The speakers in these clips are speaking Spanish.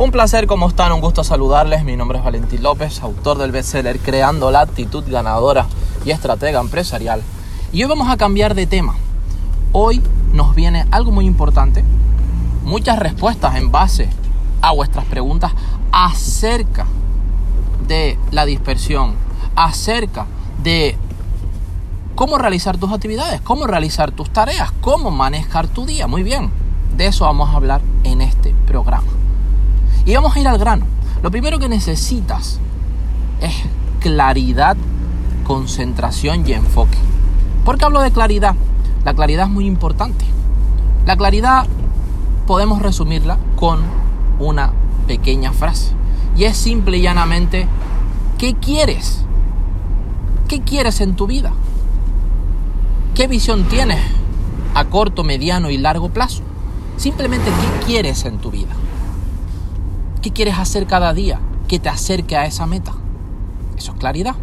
Un placer, ¿cómo están? Un gusto saludarles. Mi nombre es Valentín López, autor del bestseller Creando la actitud ganadora y estratega empresarial. Y hoy vamos a cambiar de tema. Hoy nos viene algo muy importante, muchas respuestas en base a vuestras preguntas acerca de la dispersión, acerca de cómo realizar tus actividades, cómo realizar tus tareas, cómo manejar tu día. Muy bien, de eso vamos a hablar en este programa. Y vamos a ir al grano. Lo primero que necesitas es claridad, concentración y enfoque. ¿Por qué hablo de claridad? La claridad es muy importante. La claridad podemos resumirla con una pequeña frase. Y es simple y llanamente, ¿qué quieres? ¿Qué quieres en tu vida? ¿Qué visión tienes a corto, mediano y largo plazo? Simplemente, ¿qué quieres en tu vida? ¿Qué quieres hacer cada día que te acerque a esa meta? Eso es claridad.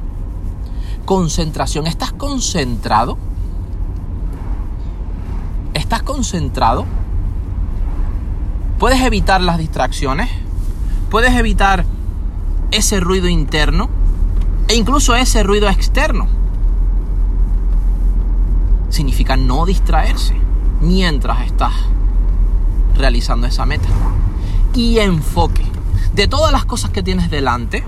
Concentración. ¿Estás concentrado? ¿Estás concentrado? ¿Puedes evitar las distracciones? ¿Puedes evitar ese ruido interno? E incluso ese ruido externo. Significa no distraerse mientras estás realizando esa meta y enfoque. De todas las cosas que tienes delante,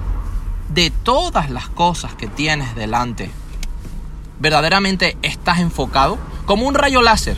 de todas las cosas que tienes delante, verdaderamente estás enfocado como un rayo láser